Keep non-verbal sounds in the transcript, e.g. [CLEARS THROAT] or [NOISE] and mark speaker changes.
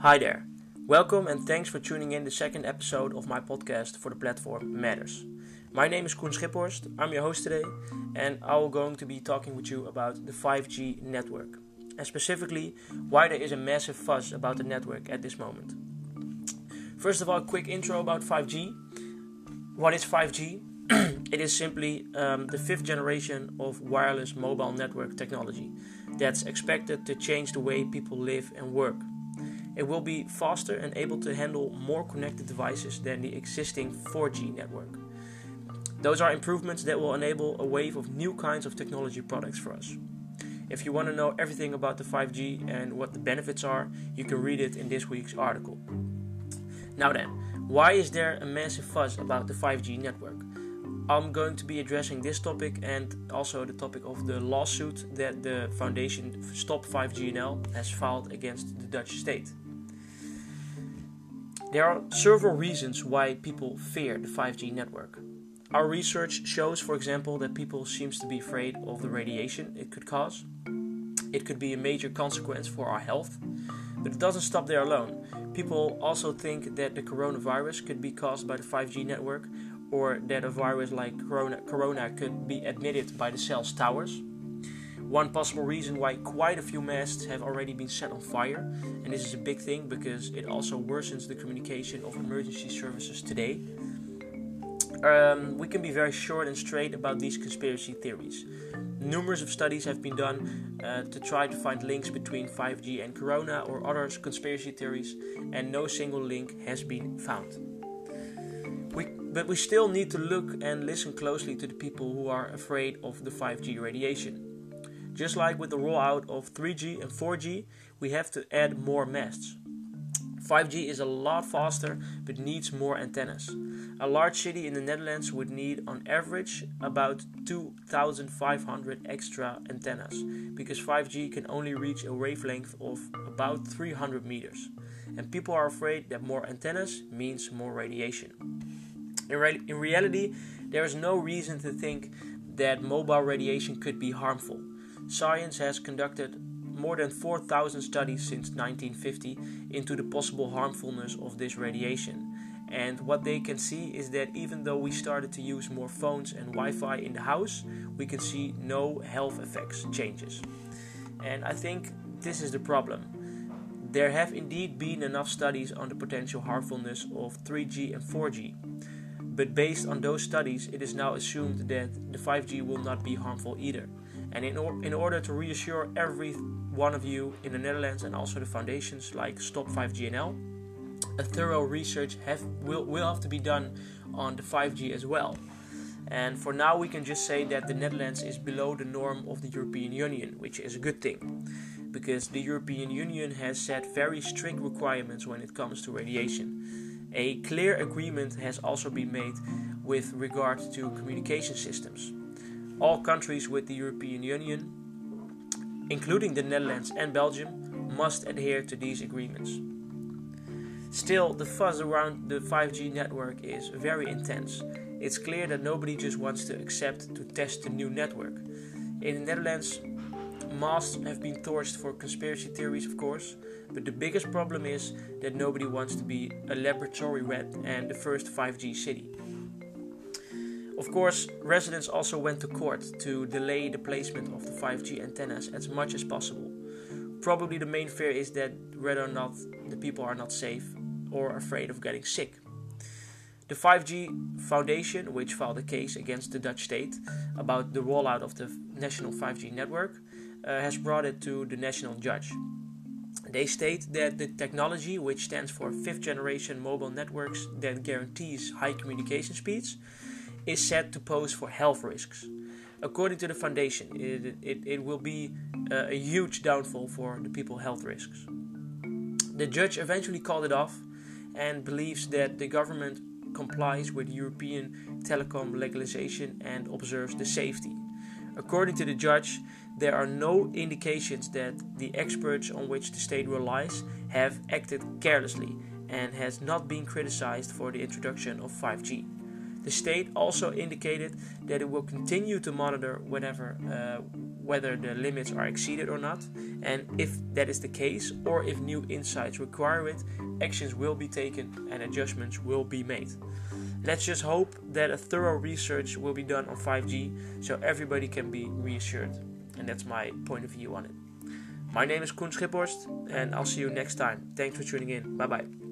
Speaker 1: Hi there. Welcome and thanks for tuning in the second episode of my podcast for the platform Matters. My name is Koen Schiphorst. I'm your host today, and I'm going to be talking with you about the 5G network, and specifically why there is a massive fuss about the network at this moment. First of all, a quick intro about 5G. What is 5G? [CLEARS THROAT] it is simply um, the fifth generation of wireless mobile network technology that's expected to change the way people live and work. It will be faster and able to handle more connected devices than the existing 4G network. Those are improvements that will enable a wave of new kinds of technology products for us. If you want to know everything about the 5G and what the benefits are, you can read it in this week's article. Now then, why is there a massive fuss about the 5G network? I'm going to be addressing this topic and also the topic of the lawsuit that the foundation Stop 5GNL has filed against the Dutch state. There are several reasons why people fear the 5G network. Our research shows, for example, that people seems to be afraid of the radiation it could cause. It could be a major consequence for our health, but it doesn't stop there alone. People also think that the coronavirus could be caused by the 5G network or that a virus like corona, corona could be emitted by the cell's towers. One possible reason why quite a few masts have already been set on fire, and this is a big thing because it also worsens the communication of emergency services today. Um, we can be very short and straight about these conspiracy theories. Numerous of studies have been done uh, to try to find links between 5G and Corona or other conspiracy theories, and no single link has been found. We, but we still need to look and listen closely to the people who are afraid of the 5G radiation. Just like with the rollout of 3G and 4G, we have to add more masts. 5G is a lot faster but needs more antennas. A large city in the Netherlands would need on average about 2500 extra antennas because 5G can only reach a wavelength of about 300 meters. And people are afraid that more antennas means more radiation. In, re- in reality, there is no reason to think that mobile radiation could be harmful. Science has conducted more than 4,000 studies since 1950 into the possible harmfulness of this radiation. And what they can see is that even though we started to use more phones and Wi Fi in the house, we can see no health effects changes. And I think this is the problem. There have indeed been enough studies on the potential harmfulness of 3G and 4G. But based on those studies, it is now assumed that the 5G will not be harmful either. And in, or- in order to reassure every one of you in the Netherlands and also the foundations like Stop 5GNL, a thorough research have, will, will have to be done on the 5G as well. And for now, we can just say that the Netherlands is below the norm of the European Union, which is a good thing, because the European Union has set very strict requirements when it comes to radiation. A clear agreement has also been made with regard to communication systems. All countries with the European Union, including the Netherlands and Belgium, must adhere to these agreements. Still, the fuzz around the 5G network is very intense. It's clear that nobody just wants to accept to test the new network. In the Netherlands, masts have been torched for conspiracy theories, of course, but the biggest problem is that nobody wants to be a laboratory rat and the first 5G city. Of course, residents also went to court to delay the placement of the 5G antennas as much as possible. Probably the main fear is that whether or not the people are not safe or afraid of getting sick. The 5G Foundation, which filed a case against the Dutch state about the rollout of the national 5G network, uh, has brought it to the national judge. They state that the technology, which stands for fifth generation mobile networks that guarantees high communication speeds, is said to pose for health risks. According to the foundation, it, it, it will be uh, a huge downfall for the people health risks. The judge eventually called it off and believes that the government complies with European telecom legalization and observes the safety. According to the judge, there are no indications that the experts on which the state relies have acted carelessly and has not been criticized for the introduction of 5G. The state also indicated that it will continue to monitor uh, whether the limits are exceeded or not, and if that is the case, or if new insights require it, actions will be taken and adjustments will be made. Let's just hope that a thorough research will be done on 5G so everybody can be reassured. And that's my point of view on it. My name is Koen Schiphorst, and I'll see you next time. Thanks for tuning in. Bye bye.